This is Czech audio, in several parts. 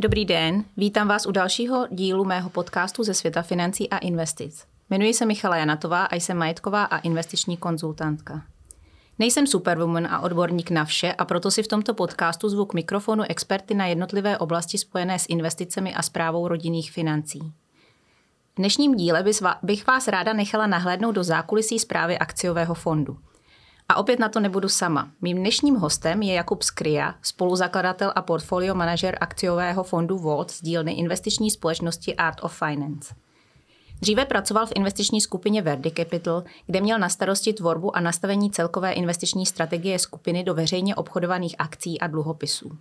Dobrý den, vítám vás u dalšího dílu mého podcastu ze světa financí a investic. Jmenuji se Michala Janatová a jsem majetková a investiční konzultantka. Nejsem superwoman a odborník na vše a proto si v tomto podcastu zvu k mikrofonu experty na jednotlivé oblasti spojené s investicemi a zprávou rodinných financí. V dnešním díle bych vás ráda nechala nahlédnout do zákulisí zprávy akciového fondu – a opět na to nebudu sama. Mým dnešním hostem je Jakub Skria, spoluzakladatel a portfolio manažer akciového fondu Volt z dílny investiční společnosti Art of Finance. Dříve pracoval v investiční skupině Verdi Capital, kde měl na starosti tvorbu a nastavení celkové investiční strategie skupiny do veřejně obchodovaných akcí a dluhopisů.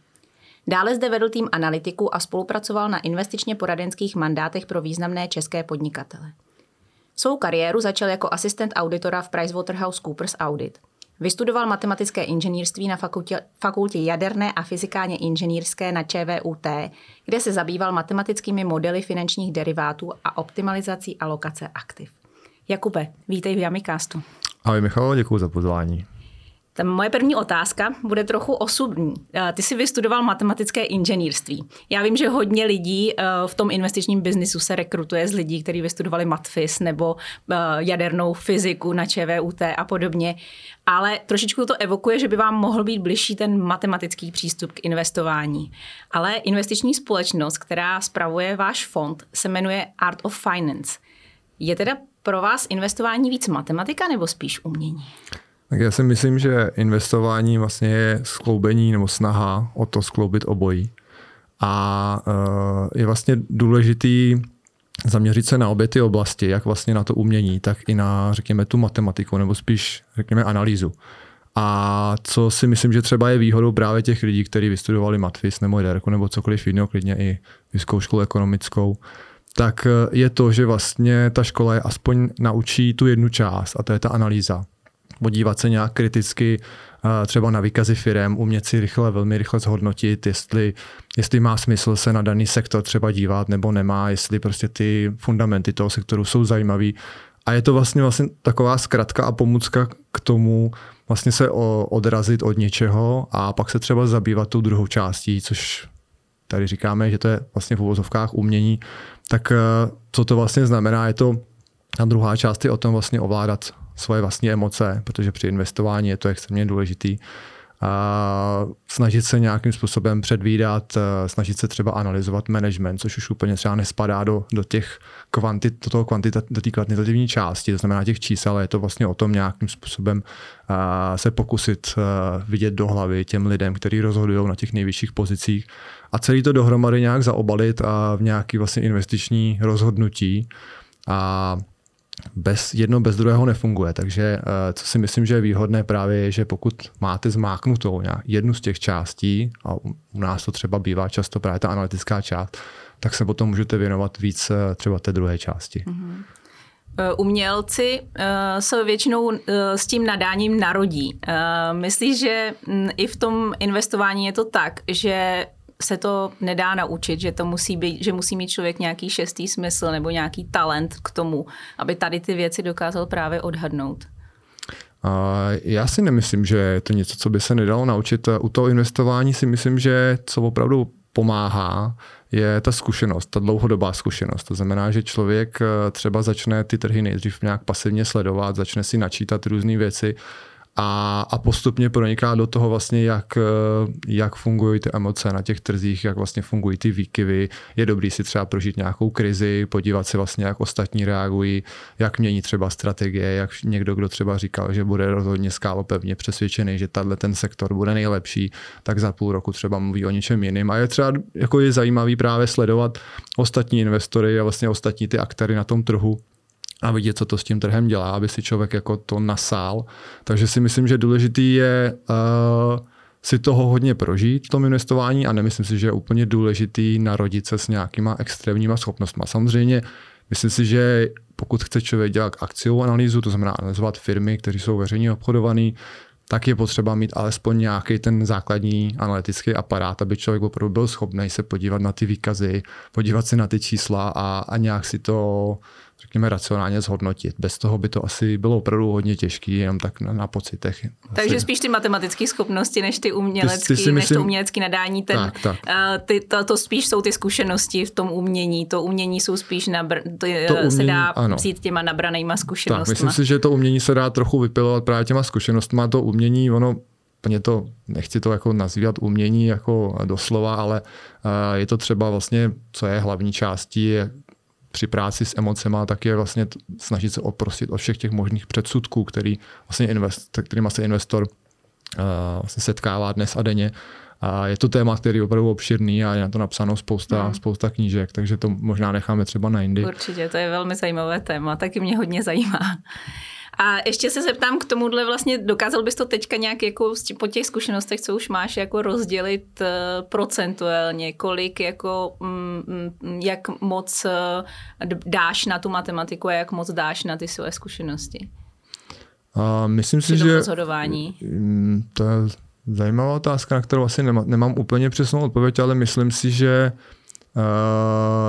Dále zde vedl tým analytiků a spolupracoval na investičně poradenských mandátech pro významné české podnikatele. Svou kariéru začal jako asistent auditora v PricewaterhouseCoopers Audit – Vystudoval matematické inženýrství na fakultě, fakultě jaderné a fyzikálně inženýrské na ČVUT, kde se zabýval matematickými modely finančních derivátů a optimalizací alokace aktiv. Jakube, vítej v Yamicastu. Ahoj Michalo, děkuji za pozvání. Ta moje první otázka bude trochu osobní. Eh, ty jsi vystudoval matematické inženýrství. Já vím, že hodně lidí eh, v tom investičním biznisu se rekrutuje z lidí, kteří vystudovali matfis nebo eh, jadernou fyziku na ČVUT a podobně, ale trošičku to evokuje, že by vám mohl být bližší ten matematický přístup k investování. Ale investiční společnost, která spravuje váš fond, se jmenuje Art of Finance. Je teda pro vás investování víc matematika nebo spíš umění? Tak já si myslím, že investování vlastně je skloubení nebo snaha o to skloubit obojí. A eh, je vlastně důležitý zaměřit se na obě ty oblasti, jak vlastně na to umění, tak i na, řekněme, tu matematiku, nebo spíš, řekněme, analýzu. A co si myslím, že třeba je výhodou právě těch lidí, kteří vystudovali matfis nebo jaderku nebo cokoliv jiného, klidně i vysokou školu ekonomickou, tak eh, je to, že vlastně ta škola je aspoň naučí tu jednu část a to je ta analýza podívat se nějak kriticky třeba na výkazy firem, umět si rychle, velmi rychle zhodnotit, jestli, jestli má smysl se na daný sektor třeba dívat nebo nemá, jestli prostě ty fundamenty toho sektoru jsou zajímavý. A je to vlastně, vlastně taková zkratka a pomůcka k tomu vlastně se odrazit od něčeho a pak se třeba zabývat tou druhou částí, což tady říkáme, že to je vlastně v uvozovkách umění, tak co to vlastně znamená, je to, ta druhá část je o tom vlastně ovládat svoje vlastní emoce, protože při investování je to extrémně důležitý. A snažit se nějakým způsobem předvídat, eh, snažit se třeba analyzovat management, což už úplně třeba nespadá do, do těch kvantit, do toho kvantita, do té kvantitativní části, to znamená těch čísel, ale je to vlastně o tom nějakým způsobem a, se pokusit a, eh, vidět do hlavy těm lidem, kteří rozhodují na těch nejvyšších pozicích a celý to dohromady nějak zaobalit a v nějaký vlastně investiční rozhodnutí. A bez, jedno bez druhého nefunguje. Takže eh, co si myslím, že je výhodné právě je, že pokud máte zmáknutou jednu z těch částí, a u nás to třeba bývá často právě ta analytická část, tak se potom můžete věnovat víc eh, třeba té druhé části. Mm-hmm. Umělci se většinou s tím nadáním narodí. Myslíš, že mm, i v tom investování je to tak, že se to nedá naučit, že to musí být, že musí mít člověk nějaký šestý smysl nebo nějaký talent k tomu, aby tady ty věci dokázal právě odhadnout. Já si nemyslím, že je to něco, co by se nedalo naučit. U toho investování si myslím, že co opravdu pomáhá, je ta zkušenost, ta dlouhodobá zkušenost. To znamená, že člověk eh, třeba začne ty trhy nejdřív nějak pasivně sledovat, začne si načítat různé věci, a, a postupně proniká do toho vlastně, jak, jak fungují ty emoce na těch trzích, jak vlastně fungují ty výkyvy. Je dobrý si třeba prožít nějakou krizi, podívat se vlastně, jak ostatní reagují, jak mění třeba strategie, jak někdo, kdo třeba říkal, že bude rozhodně skálopevně přesvědčený, že tahle ten sektor bude nejlepší, tak za půl roku třeba mluví o něčem jiném. A je třeba jako je zajímavý právě sledovat ostatní investory a vlastně ostatní ty aktéry na tom trhu, a vidět, co to s tím trhem dělá, aby si člověk jako to nasál. Takže si myslím, že důležitý je uh, si toho hodně prožít v tom investování a nemyslím si, že je úplně důležitý narodit se s nějakýma extrémníma schopnostmi. Samozřejmě myslím si, že pokud chce člověk dělat akciovou analýzu, to znamená analyzovat firmy, které jsou veřejně obchodované, tak je potřeba mít alespoň nějaký ten základní analytický aparát, aby člověk opravdu byl schopný se podívat na ty výkazy, podívat se na ty čísla a, a nějak si to řekněme, racionálně zhodnotit. Bez toho by to asi bylo opravdu hodně těžké, jenom tak na, na pocitech. Takže asi... spíš ty matematické schopnosti, než ty umělecké, než myslím... to umělecké nadání. Ten, tak, tak. Uh, ty, to, to, spíš jsou ty zkušenosti v tom umění. To umění jsou spíš, nabr, to, to umění, se dá ano. vzít těma nabranýma zkušenostmi. Tak, myslím si, že to umění se dá trochu vypilovat právě těma zkušenostmi. To umění, ono úplně to, nechci to jako nazývat umění jako doslova, ale je to třeba vlastně, co je hlavní částí, je při práci s emocema, tak je vlastně snažit se oprostit od všech těch možných předsudků, který vlastně invest, kterým se investor uh, vlastně setkává dnes a denně. A je to téma, který je opravdu obširný a je na to napsáno spousta, hmm. spousta knížek, takže to možná necháme třeba na jindy. Určitě, to je velmi zajímavé téma, taky mě hodně zajímá. A ještě se zeptám k tomuhle vlastně, dokázal bys to teďka nějak jako po těch zkušenostech, co už máš, jako rozdělit uh, procentuálně, kolik jako, mm, mm, jak moc uh, dáš na tu matematiku a jak moc dáš na ty své zkušenosti? A myslím si, že rozhodování. Mm, to je zajímavá otázka, na kterou asi nemám, nemám úplně přesnou odpověď, ale myslím si, že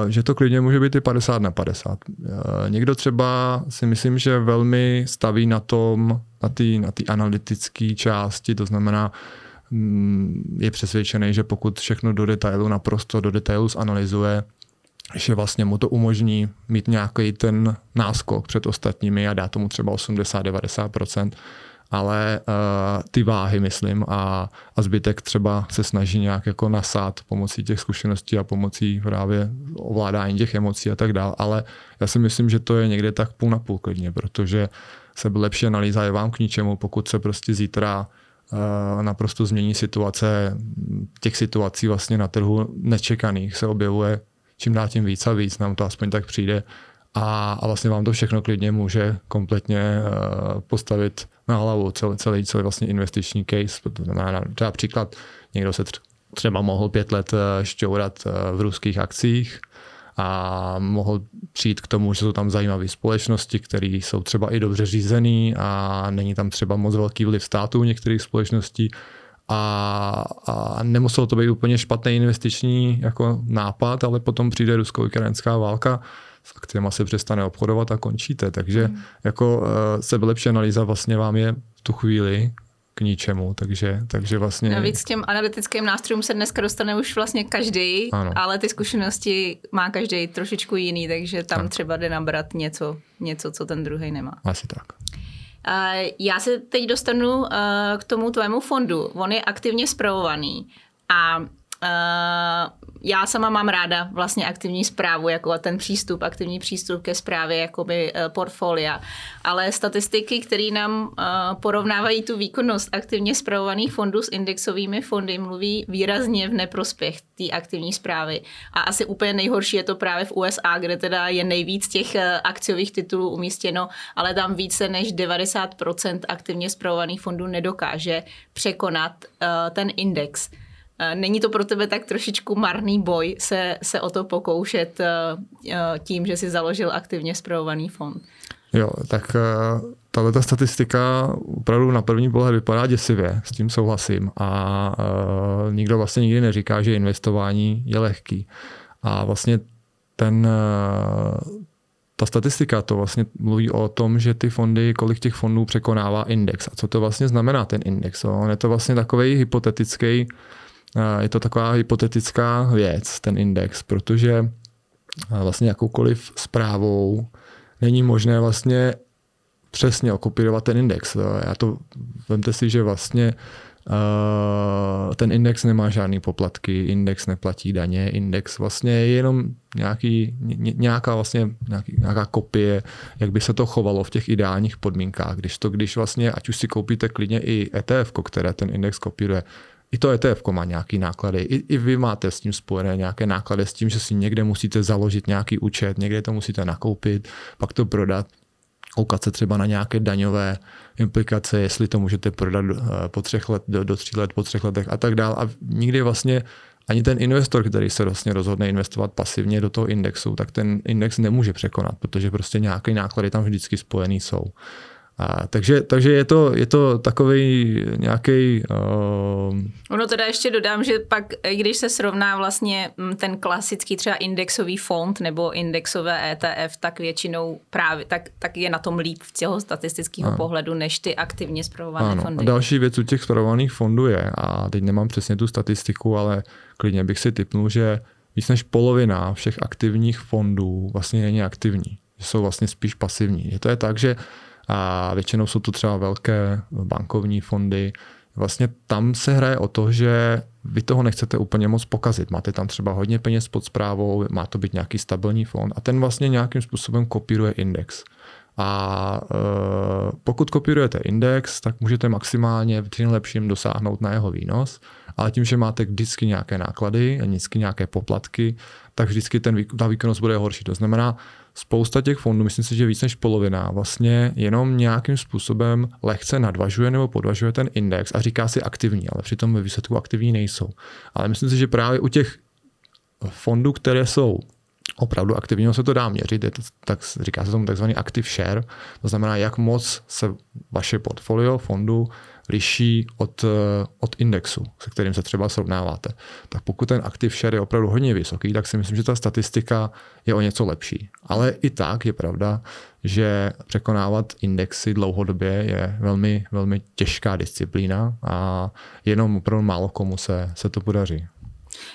že to klidně může být i 50 na 50. Uh, někdo třeba si myslím, že velmi staví na tom, na té na analytické části, to znamená, um, je přesvědčený, že pokud všechno do detailu, naprosto do detailu zanalizuje, že vlastně mu to umožní mít nějaký ten náskok před ostatními a dá tomu třeba 80-90%, ale uh, ty váhy, myslím, a, a zbytek třeba se snaží nějak jako nasát pomocí těch zkušeností a pomocí právě ovládání těch emocí a tak dále. Ale já si myslím, že to je někde tak půl na půl klidně, protože se lepší analýza je vám k ničemu, pokud se prostě zítra uh, naprosto změní situace, těch situací vlastně na trhu nečekaných se objevuje čím dál tím víc a víc, nám to aspoň tak přijde a, a vlastně vám to všechno klidně může kompletně uh, postavit na hlavu celý, celý, celý vlastně investiční case. To znamená, třeba příklad, někdo se třeba mohl pět let eh, šťourat eh, v ruských akcích a mohl přijít k tomu, že jsou tam zajímavé společnosti, které jsou třeba i dobře řízené a není tam třeba moc velký vliv státu některých společností a, a nemuselo to být úplně špatný investiční jako nápad, ale potom přijde rusko-ukrajinská válka s akciemi se přestane obchodovat a končíte. Takže hmm. jako uh, sebelepší analýza vlastně vám je v tu chvíli k ničemu, takže, takže vlastně... Navíc těm analytickým nástrojům se dneska dostane už vlastně každý, ale ty zkušenosti má každý trošičku jiný, takže tam tak. třeba jde nabrat něco, něco, co ten druhý nemá. Asi tak. Já se teď dostanu uh, k tomu tvému fondu. On je aktivně zpravovaný a Uh, já sama mám ráda vlastně aktivní zprávu, jako ten přístup, aktivní přístup ke zprávě jakoby uh, portfolia, ale statistiky, které nám uh, porovnávají tu výkonnost aktivně zpravovaných fondů s indexovými fondy, mluví výrazně v neprospěch té aktivní zprávy. A asi úplně nejhorší je to právě v USA, kde teda je nejvíc těch akciových titulů umístěno, ale tam více než 90% aktivně zpravovaných fondů nedokáže překonat ten index. Není to pro tebe tak trošičku marný boj se, se o to pokoušet eh, eh, tím, že si založil aktivně zpravovaný fond? Jo, tak eh, tahle ta statistika opravdu na první pohled vypadá děsivě, s tím souhlasím. A nikdo vlastně nikdy neříká, že investování je lehký. A vlastně ten, ta statistika to vlastně mluví o tom, že ty fondy, kolik těch fondů překonává index. A co to vlastně znamená ten index? On je to vlastně takový hypotetický je to taková hypotetická věc, ten index, protože vlastně jakoukoliv zprávou není možné vlastně přesně okopírovat ten index. Já to, vemte si, že vlastně ten index nemá žádný poplatky, index neplatí daně, index vlastně je jenom nějaký, ně, nějaká vlastně nějaký, nějaká kopie, jak by se to chovalo v těch ideálních podmínkách. Když to, když vlastně, ať už si koupíte klidně i ETF, které ten index kopíruje, i to ETF má nějaké náklady, I, i vy máte s tím spojené nějaké náklady s tím, že si někde musíte založit nějaký účet, někde to musíte nakoupit, pak to prodat, koukat se třeba na nějaké daňové implikace, jestli to můžete prodat eh, po třech let, do, do tří let, po třech letech a tak dále. A nikdy vlastně ani ten investor, který se vlastně rozhodne investovat pasivně do toho indexu, tak ten index nemůže překonat, protože prostě nějaké náklady tam vždycky spojený jsou. A, takže, takže je to, je to takový nějaký. Uh... Ono teda ještě dodám, že pak, když se srovná vlastně mm, ten klasický třeba indexový fond nebo indexové ETF, tak většinou právě tak, tak je na tom líp v těho statistického pohledu, než ty aktivně zpravované ano. fondy. A další věc u těch zpravovaných fondů je, a teď nemám přesně tu statistiku, ale klidně bych si typnul, že víc než polovina všech aktivních fondů vlastně není aktivní, jsou vlastně spíš pasivní. Že to je tak, že a většinou jsou to třeba velké bankovní fondy. Vlastně tam se hraje o to, že vy toho nechcete úplně moc pokazit. Máte tam třeba hodně peněz pod zprávou, má to být nějaký stabilní fond a ten vlastně nějakým způsobem kopíruje index. A e, pokud kopírujete index, tak můžete maximálně v nejlepším dosáhnout na jeho výnos, ale tím, že máte vždycky nějaké náklady a vždycky nějaké poplatky, tak vždycky ten, ta výkonnost bude horší. To znamená, spousta těch fondů, myslím si, že víc než polovina, vlastně jenom nějakým způsobem lehce nadvažuje nebo podvažuje ten index a říká si aktivní, ale přitom ve výsledku aktivní nejsou. Ale myslím si, že právě u těch fondů, které jsou opravdu aktivního se to dá měřit, je to, tak říká se tomu takzvaný active share, to znamená, jak moc se vaše portfolio fondu liší od, eh, od indexu, se kterým se třeba srovnáváte. Tak pokud ten active share je opravdu hodně vysoký, tak si myslím, že ta statistika je o něco lepší. Ale i tak je pravda, že překonávat indexy dlouhodobě je velmi, velmi těžká disciplína a jenom opravdu málo komu se, se to podaří.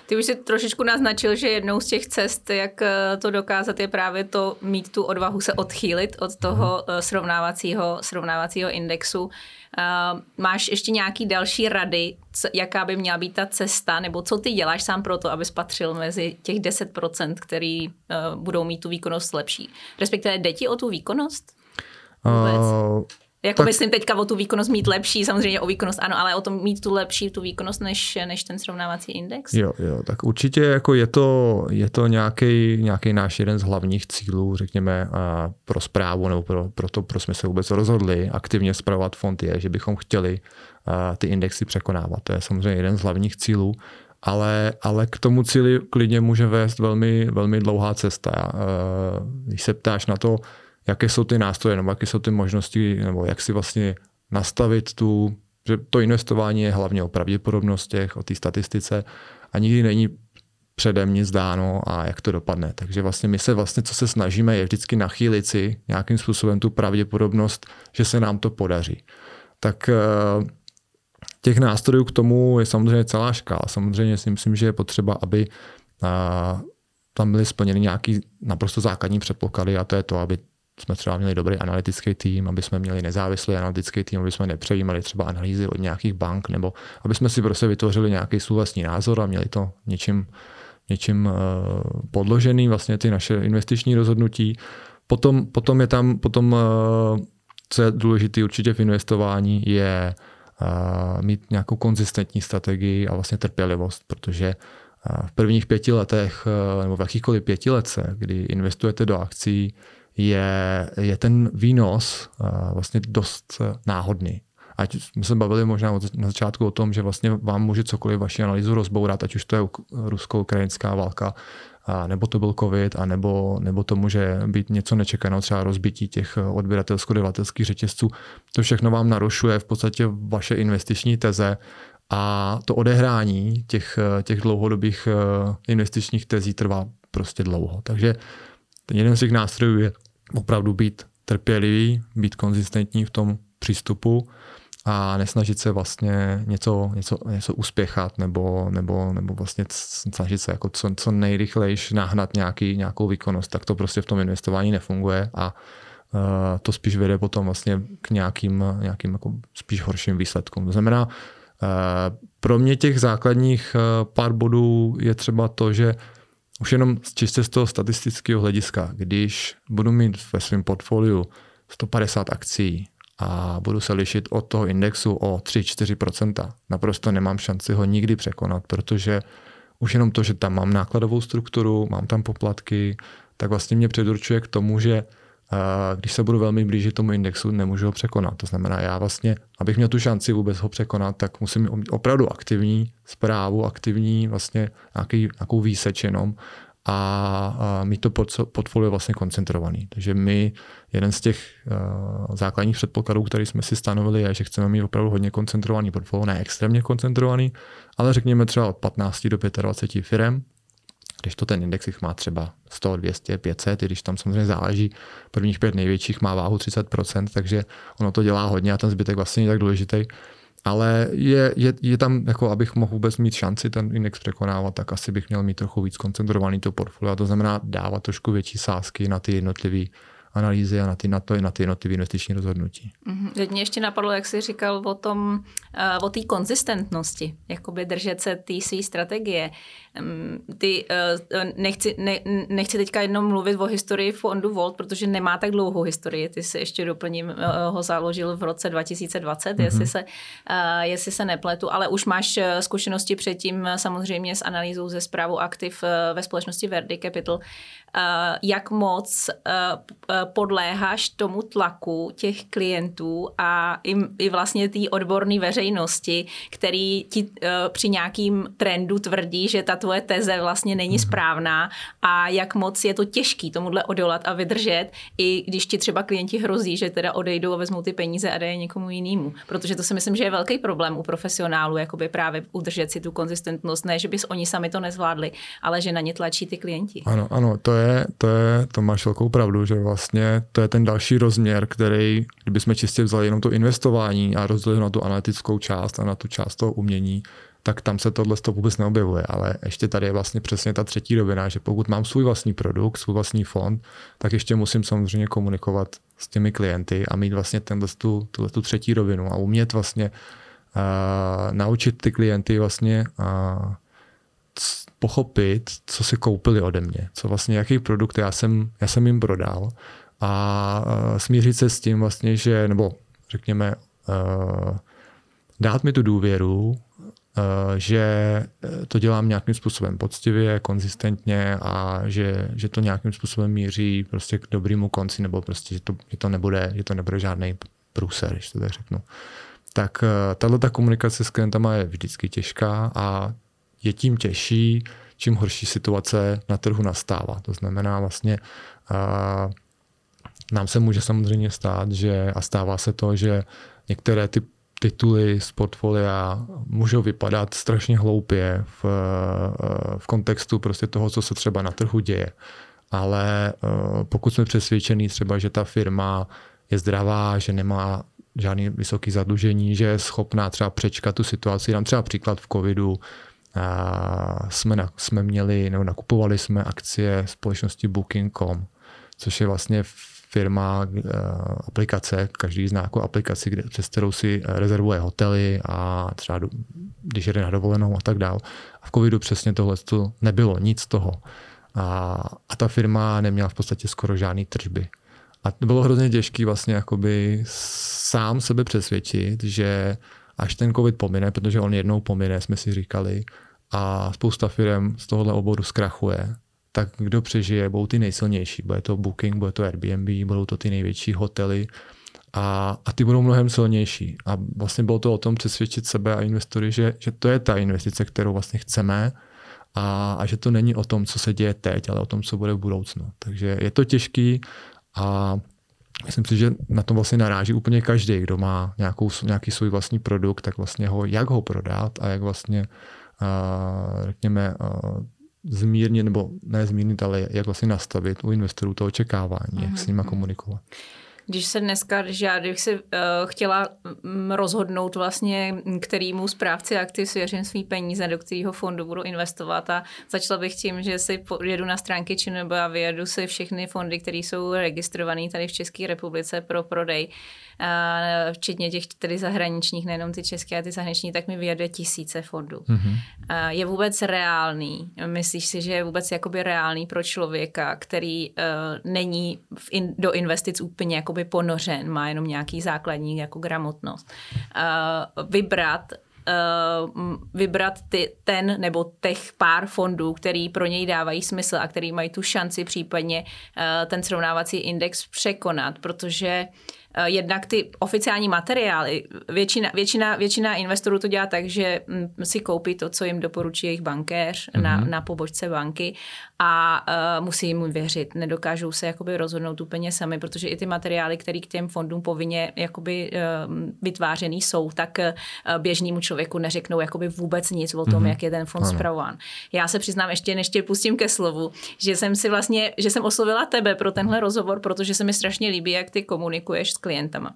Ty už si trošičku naznačil, že jednou z těch cest, jak eh, to dokázat, je právě to mít tu odvahu se odchýlit od toho mhm. eh, srovnávacího, srovnávacího indexu. Uh, máš ještě nějaký další rady, jaká by měla být ta cesta, nebo co ty děláš sám pro to, aby spatřil mezi těch 10%, který budou mít tu výkonnost lepší? Respektive jde ti o tu výkonnost? Uh, jako tak... myslím teďka o tu výkonnost mít lepší, samozřejmě o výkonnost ano, ale o tom mít tu lepší tu výkonnost než, než ten srovnávací index. Jo, jo, tak určitě jako je to, je to nějaký, nějaký náš jeden z hlavních cílů, řekněme, pro zprávu nebo pro, pro to, pro jsme se vůbec rozhodli aktivně zpravovat fond je, že bychom chtěli ty indexy překonávat. To je samozřejmě jeden z hlavních cílů, ale, ale k tomu cíli klidně může vést velmi, velmi dlouhá cesta. Když se ptáš na to, jaké jsou ty nástroje, nebo jaké jsou ty možnosti, nebo jak si vlastně nastavit tu, že to investování je hlavně o pravděpodobnostech, o té statistice a nikdy není předem nic dáno a jak to dopadne. Takže vlastně my se vlastně, co se snažíme, je vždycky nachýlit si nějakým způsobem tu pravděpodobnost, že se nám to podaří. Tak eh, těch nástrojů k tomu je samozřejmě celá škála. Samozřejmě si myslím, že je potřeba, aby eh, tam byly splněny nějaký naprosto základní předpoklady a to je to, aby jsme třeba měli dobrý analytický tým, aby jsme měli nezávislý analytický tým, aby jsme nepřejímali třeba analýzy od nějakých bank, nebo aby jsme si prostě vytvořili nějaký svůj vlastní názor a měli to něčím, něčím uh, podložený, vlastně ty naše investiční rozhodnutí. Potom, potom je tam, potom, uh, co je důležité určitě v investování, je uh, mít nějakou konzistentní strategii a vlastně trpělivost, protože v prvních pěti letech, nebo v jakýchkoliv pěti letce, kdy investujete do akcí, je, je ten výnos uh, vlastně dost náhodný. Ať jsme se bavili možná na začátku o tom, že vlastně vám může cokoliv vaši analýzu rozbourat, ať už to je rusko-ukrajinská válka, a nebo to byl covid, a nebo, nebo to může být něco nečekaného, třeba rozbití těch odběratelsko-dodavatelských řetězců. To všechno vám narušuje v podstatě vaše investiční teze a to odehrání těch, těch dlouhodobých investičních tezí trvá prostě dlouho. Takže ten jeden z těch nástrojů je opravdu být trpělivý, být konzistentní v tom přístupu a nesnažit se vlastně něco, něco, něco uspěchat nebo, nebo, nebo vlastně snažit se jako co, co nejrychlejš nahnat nějaký, nějakou výkonnost, tak to prostě v tom investování nefunguje a uh, to spíš vede potom vlastně k nějakým, nějakým jako spíš horším výsledkům. To znamená, uh, pro mě těch základních uh, pár bodů je třeba to, že už jenom čistě z toho statistického hlediska, když budu mít ve svém portfoliu 150 akcí a budu se lišit od toho indexu o 3-4%, naprosto nemám šanci ho nikdy překonat, protože už jenom to, že tam mám nákladovou strukturu, mám tam poplatky, tak vlastně mě předurčuje k tomu, že když se budu velmi blížit tomu indexu, nemůžu ho překonat. To znamená, já vlastně, abych měl tu šanci vůbec ho překonat, tak musím mít opravdu aktivní zprávu, aktivní vlastně nějaký, nějakou výseč jenom a, a mít to portfolio vlastně koncentrovaný. Takže my, jeden z těch uh, základních předpokladů, který jsme si stanovili, je, že chceme mít opravdu hodně koncentrovaný portfolio, ne extrémně koncentrovaný, ale řekněme třeba od 15 do 25 firm, když to ten index jich má třeba 100, 200, 500, i když tam samozřejmě záleží, prvních pět největších má váhu 30%, takže ono to dělá hodně a ten zbytek vlastně není tak důležitý. Ale je, je, je tam, jako abych mohl vůbec mít šanci ten index překonávat, tak asi bych měl mít trochu víc koncentrovaný to portfolio. A to znamená dávat trošku větší sázky na ty jednotlivé analýzy a na ty, na to, na ty jednotlivé investiční rozhodnutí. Mm-hmm. Mě ještě napadlo, jak jsi říkal o tom, uh, o té konzistentnosti, jakoby držet se té své strategie. Um, ty, uh, nechci, ne, nechci teďka jenom mluvit o historii fondu Volt, protože nemá tak dlouhou historii. Ty se ještě doplním, uh, ho založil v roce 2020, mm-hmm. jestli, se, jestli se nepletu, ale už máš zkušenosti předtím samozřejmě s analýzou ze zprávu aktiv ve společnosti Verdi Capital. Jak moc podléháš tomu tlaku těch klientů a i, i vlastně té odborné veřejnosti, který ti uh, při nějakým trendu tvrdí, že ta tvoje teze vlastně není mhm. správná a jak moc je to těžký tomuhle odolat a vydržet, i když ti třeba klienti hrozí, že teda odejdou a vezmou ty peníze a dají někomu jinému. Protože to si myslím, že je velký problém u profesionálů, jakoby právě udržet si tu konzistentnost. Ne, že bys oni sami to nezvládli, ale že na ně tlačí ty klienti. Ano, ano, to je, to je, to máš velkou pravdu, že vlastně to je ten další rozměr, který, kdybychom čistě vzali jenom to investování a rozdělili na tu analytickou část a na tu část toho umění, tak tam se tohle to vůbec neobjevuje. Ale ještě tady je vlastně přesně ta třetí rovina, že pokud mám svůj vlastní produkt, svůj vlastní fond, tak ještě musím samozřejmě komunikovat s těmi klienty a mít vlastně tenhle tu, tuhle tu třetí rovinu a umět vlastně uh, naučit ty klienty vlastně uh, pochopit, co si koupili ode mě, co vlastně, jaký produkt já jsem, já jsem jim prodal a uh, smířit se s tím vlastně, že, nebo řekněme, uh, dát mi tu důvěru, Eh, že to dělám nějakým způsobem poctivě, konzistentně a že, že to nějakým způsobem míří prostě k dobrému konci, nebo prostě, že to, že to, nebude, že to nebude žádný průser, když to tak řeknu. Tak tahle ta komunikace s klientama je vždycky těžká a je tím těžší, čím horší situace na trhu nastává. To znamená vlastně, nám se může samozřejmě stát, že a stává se to, že některé ty tituly z portfolia můžou vypadat strašně hloupě v, eh, v kontextu prostě toho, co se třeba na trhu děje. Ale eh, pokud jsme přesvědčení třeba, že ta firma je zdravá, že nemá žádný vysoký zadlužení, že je schopná třeba přečkat tu situaci. Dám třeba příklad v covidu, a jsme, na, jsme měli, nebo nakupovali jsme akcie společnosti Booking.com, což je vlastně firma, eh, aplikace, každý zná jako aplikaci, kde, přes kterou si rezervuje hotely a třeba když jde na dovolenou a tak dál. A v covidu přesně tohle nebylo, nic z toho. A, a ta firma neměla v podstatě skoro žádný tržby. A to bylo hrozně těžké vlastně jakoby sám sebe přesvědčit, že až ten covid pomine, protože on jednou pomine, jsme si říkali, a spousta firm z tohohle oboru zkrachuje, tak kdo přežije, budou ty nejsilnější. Bude to Booking, bude to Airbnb, budou to ty největší hotely a, a ty budou mnohem silnější. A vlastně bylo to o tom přesvědčit sebe a investory, že, že to je ta investice, kterou vlastně chceme a, a že to není o tom, co se děje teď, ale o tom, co bude v budoucnu. Takže je to těžký a myslím si, že na tom vlastně naráží úplně každý, kdo má nějakou, nějaký svůj vlastní produkt, tak vlastně ho, jak ho prodat a jak vlastně, uh, řekněme, uh, zmírnit, nebo ne zmírnit, ale jak vlastně nastavit u investorů to očekávání, mm-hmm. jak s nimi komunikovat. Když se dneska, když já bych si uh, chtěla mm, rozhodnout vlastně, kterýmu správci aktiv svěřím svý peníze, do kterého fondu budu investovat a začala bych tím, že si jedu na stránky nebo a vyjedu si všechny fondy, které jsou registrované tady v České republice pro prodej včetně těch tedy zahraničních, nejenom ty české, a ty zahraniční, tak mi vyjede tisíce fondů. Mm-hmm. Je vůbec reálný? Myslíš si, že je vůbec jakoby reálný pro člověka, který uh, není v in, do investic úplně jakoby ponořen, má jenom nějaký základní jako gramotnost, uh, vybrat Uh, vybrat ty, ten nebo těch pár fondů, který pro něj dávají smysl a který mají tu šanci případně uh, ten srovnávací index překonat, protože eh, jednak ty oficiální materiály, většina, většina, většina investorů to dělá tak, že mm, si koupí to, co jim doporučí jejich bankéř mm-hmm. na, mhm. na pobočce banky a uh, musí jim věřit. Nedokážou se jakoby rozhodnout úplně sami, protože i ty materiály, které k těm fondům povinně jakoby uh, vytvářený jsou, tak uh, běžnému člověku neřeknou jakoby vůbec nic o tom, mm-hmm. jak je ten fond zpravován. Já se přiznám ještě, než tě pustím ke slovu, že jsem si vlastně, že jsem oslovila tebe pro tenhle rozhovor, protože se mi strašně líbí, jak ty komunikuješ s klientama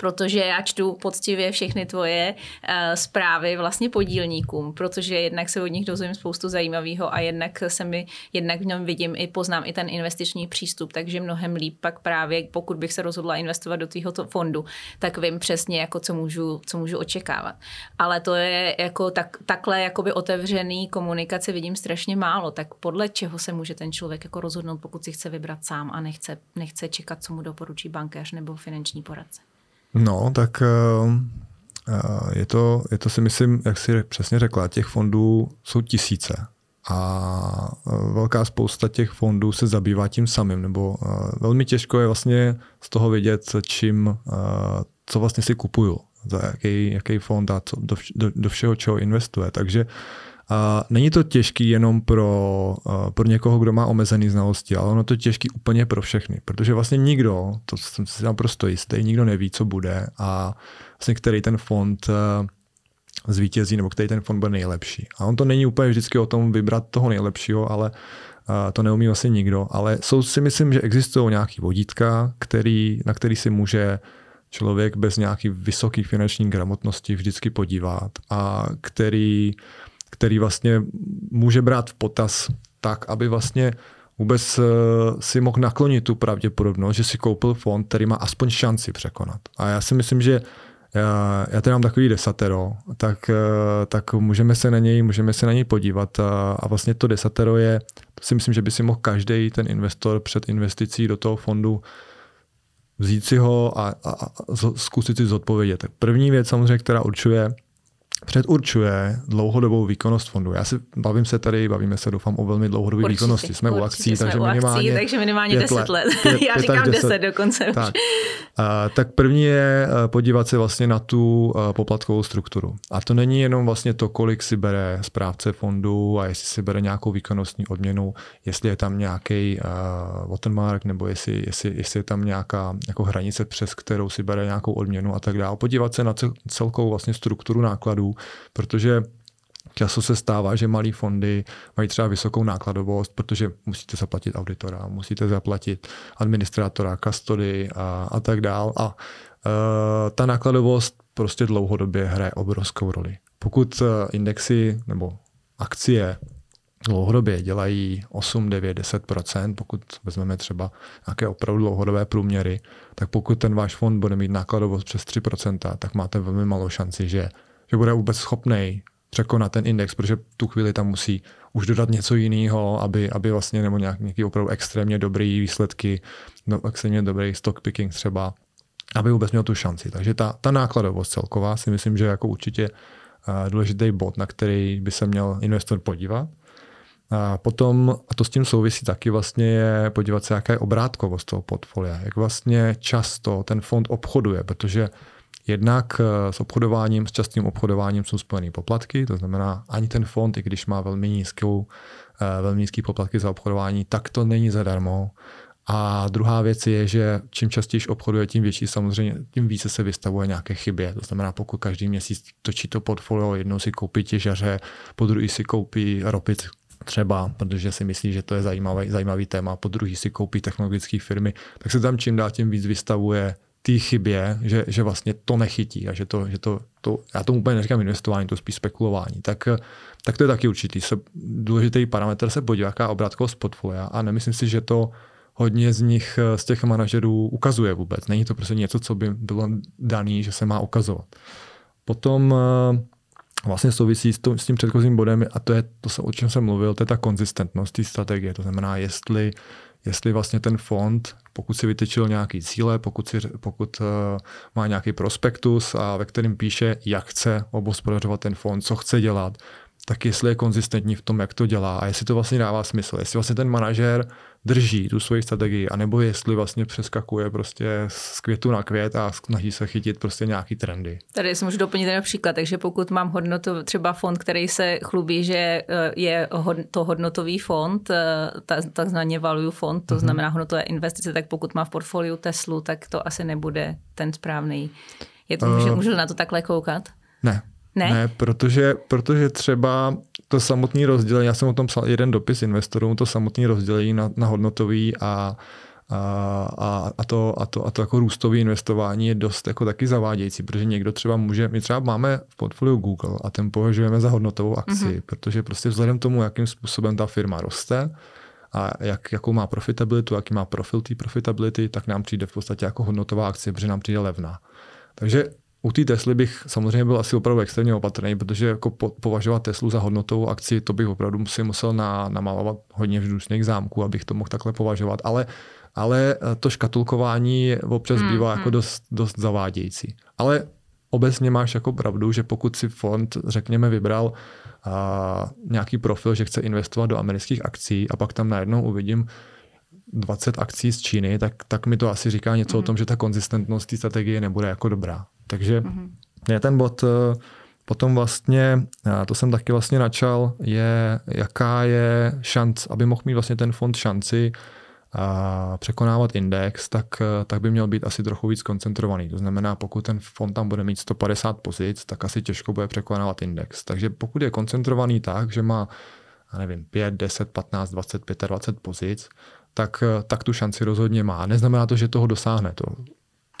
protože já čtu poctivě všechny tvoje uh, zprávy vlastně podílníkům, protože jednak se od nich dozvím spoustu zajímavého a jednak se mi, jednak v něm vidím i poznám i ten investiční přístup, takže mnohem líp pak právě, pokud bych se rozhodla investovat do tvýho fondu, tak vím přesně, jako co můžu, co můžu očekávat. Ale to je jako tak, takhle jakoby otevřený komunikace vidím strašně málo, tak podle čeho se může ten člověk jako rozhodnout, pokud si chce vybrat sám a nechce, nechce čekat, co mu doporučí bankéř nebo finanční poradce. No, tak eh, eh, je to, je to si myslím, jak si přesně řekla, těch fondů jsou tisíce a eh, velká spousta těch fondů se zabývá tím samým, nebo velmi těžko je vlastně z toho vidět, čím, co vlastně si kupuju, za jaký, jaký fond a co, do, do, do všeho, čeho investuje. Takže a není to těžký jenom pro, pro někoho, kdo má omezený znalosti, ale ono to je těžký úplně pro všechny, protože vlastně nikdo, to jsem si naprosto jistý, nikdo neví, co bude a vlastně který ten fond zvítězí nebo který ten fond bude nejlepší. A on to není úplně vždycky o tom vybrat toho nejlepšího, ale to neumí vlastně nikdo, ale jsou si myslím, že existují nějaký vodítka, který, na který si může člověk bez nějaký vysoký finanční gramotnosti vždycky podívat a který který vlastně může brát v potaz tak, aby vlastně vůbec eh, si mohl naklonit tu pravděpodobnost, že si koupil fond, který má aspoň šanci překonat. A já si myslím, že já, já tady mám takový desatero, tak, eh, tak můžeme se na něj, můžeme se na něj podívat a, a vlastně to desatero je, to si myslím, že by si mohl každý ten investor před investicí do toho fondu vzít si ho a, a, a zkusit si zodpovědět. První věc samozřejmě, která určuje, předurčuje dlouhodobou výkonnost fondu. Já si bavím se tady, bavíme se doufám o velmi dlouhodobé výkonnosti. Jsme určitě, u akcí, jsme takže u minimálně, akcí, takže minimálně 10 let. let. Pět, Já říkám 10, 10 dokonce. Tak. A, tak první je eh, podívat se vlastně na tu eh, poplatkovou strukturu. A to není jenom vlastně to, kolik si bere správce fondu a jestli si bere nějakou výkonnostní odměnu, jestli je tam nějaký uh, watermark nebo jestli, jestli, jestli je tam nějaká jako hranice, přes kterou si bere nějakou odměnu a tak dále. Podívat se na celkovou vlastně strukturu nákladů protože Často se stává, že malé fondy mají třeba vysokou nákladovost, protože musíte zaplatit auditora, musíte zaplatit administrátora, kastody a, a tak dál. A e, ta nákladovost prostě dlouhodobě hraje obrovskou roli. Pokud e, indexy nebo akcie dlouhodobě dělají 8, 9, 10% pokud vezmeme třeba nějaké opravdu dlouhodobé průměry, tak pokud ten váš fond bude mít nákladovost přes 3% tak máte velmi malou šanci, že že bude vůbec schopný překonat ten index, protože tu chvíli tam musí už dodat něco jiného, aby, aby vlastně nebo nějak, nějaký opravdu extrémně dobrý výsledky, no, extrémně dobrý stock picking třeba, aby vůbec měl tu šanci. Takže ta, ta nákladovost celková si myslím, že je jako určitě uh, důležitý bod, na který by se měl investor podívat. A potom, a to s tím souvisí taky vlastně, je podívat se, jaká je obrátkovost toho portfolia, jak vlastně často ten fond obchoduje, protože Jednak eh, s obchodováním, s častým obchodováním jsou spojené poplatky, to znamená ani ten fond, i když má velmi nízkou, eh, velmi nízký poplatky za obchodování, tak to není zadarmo. A druhá věc je, že čím častěji obchoduje, tím větší samozřejmě, tím více se vystavuje nějaké chybě. To znamená, pokud každý měsíc točí to portfolio, jednou si koupí těžaře, po druhý si koupí ropit třeba, protože si myslí, že to je zajímavý, zajímavý téma, po druhý si koupí technologické firmy, tak se tam čím dál tím víc vystavuje té chybě, že, že vlastně to nechytí a že to, že to, to, já tomu úplně neříkám investování, to spíš spekulování, tak, tak to je taky určitý se, důležitý parametr se podívat, jaká obratkovost portfolia a nemyslím si, že to hodně z nich, z těch manažerů ukazuje vůbec. Není to prostě něco, co by bylo daný, že se má ukazovat. Potom eh, vlastně souvisí s, to, s tím předchozím bodem a to je to, o čem jsem mluvil, to je ta konzistentnost té strategie. To znamená, jestli jestli vlastně ten fond, pokud si vytyčil nějaký cíle, pokud, si, pokud uh, má nějaký prospektus a ve kterém píše, jak chce obospodařovat ten fond, co chce dělat, tak jestli je konzistentní v tom, jak to dělá a jestli to vlastně dává smysl. Jestli vlastně ten manažer drží tu svoji strategii, anebo jestli vlastně přeskakuje prostě z květu na květ a snaží se chytit prostě nějaký trendy. Tady si můžu doplnit ten příklad, takže pokud mám hodnotu, třeba fond, který se chlubí, že eh, je to hodnotový fond, eh, takzvaně value fond, to mm-hmm. znamená hodnotové investice, tak pokud má v portfoliu Teslu, tak to asi nebude ten správný. Je to, uh, můžu na to takhle koukat? Ne, ne? ne, protože, protože třeba to samotné rozdělení, já jsem o tom psal jeden dopis investorům, to samotné rozdělení na, na hodnotový a, a, a, to, a, to, a to jako růstové investování je dost jako taky zavádějící, protože někdo třeba může, my třeba máme v portfoliu Google a ten považujeme za hodnotovou akci, mm-hmm. protože prostě vzhledem tomu, jakým způsobem ta firma roste, a jak, jakou má profitabilitu, jaký má profil té profitability, tak nám přijde v podstatě jako hodnotová akcie, protože nám přijde levná. Takže u té Tesly bych samozřejmě byl asi opravdu extrémně opatrný, protože jako po, považovat Teslu za hodnotovou akci, to bych opravdu si musel na, namalovat hodně vzdušných zámků, abych to mohl takhle považovat. Ale, ale eh, to škatulkování občas mm, bývá mm. jako dost, dost zavádějící. Ale obecně máš jako pravdu, že pokud si fond, řekněme, vybral a, nějaký profil, že chce investovat do amerických akcí a pak tam najednou uvidím 20 akcí z Číny, tak, tak mi to asi říká něco mm. o tom, že ta konzistentnost té strategie nebude jako dobrá. Takže mm-hmm. je ten bod eh, potom vlastně, to jsem taky vlastně načal, je, jaká je šanc, aby mohl mít vlastně ten fond šanci a překonávat index, tak, eh, tak by měl být asi trochu víc koncentrovaný. To znamená, pokud ten fond tam bude mít 150 pozic, tak asi těžko bude překonávat index. Takže pokud je koncentrovaný tak, že má já nevím, 5, 10, 15, 20, 25 pozic, tak, eh, tak tu šanci rozhodně má. Neznamená to, že toho dosáhne. To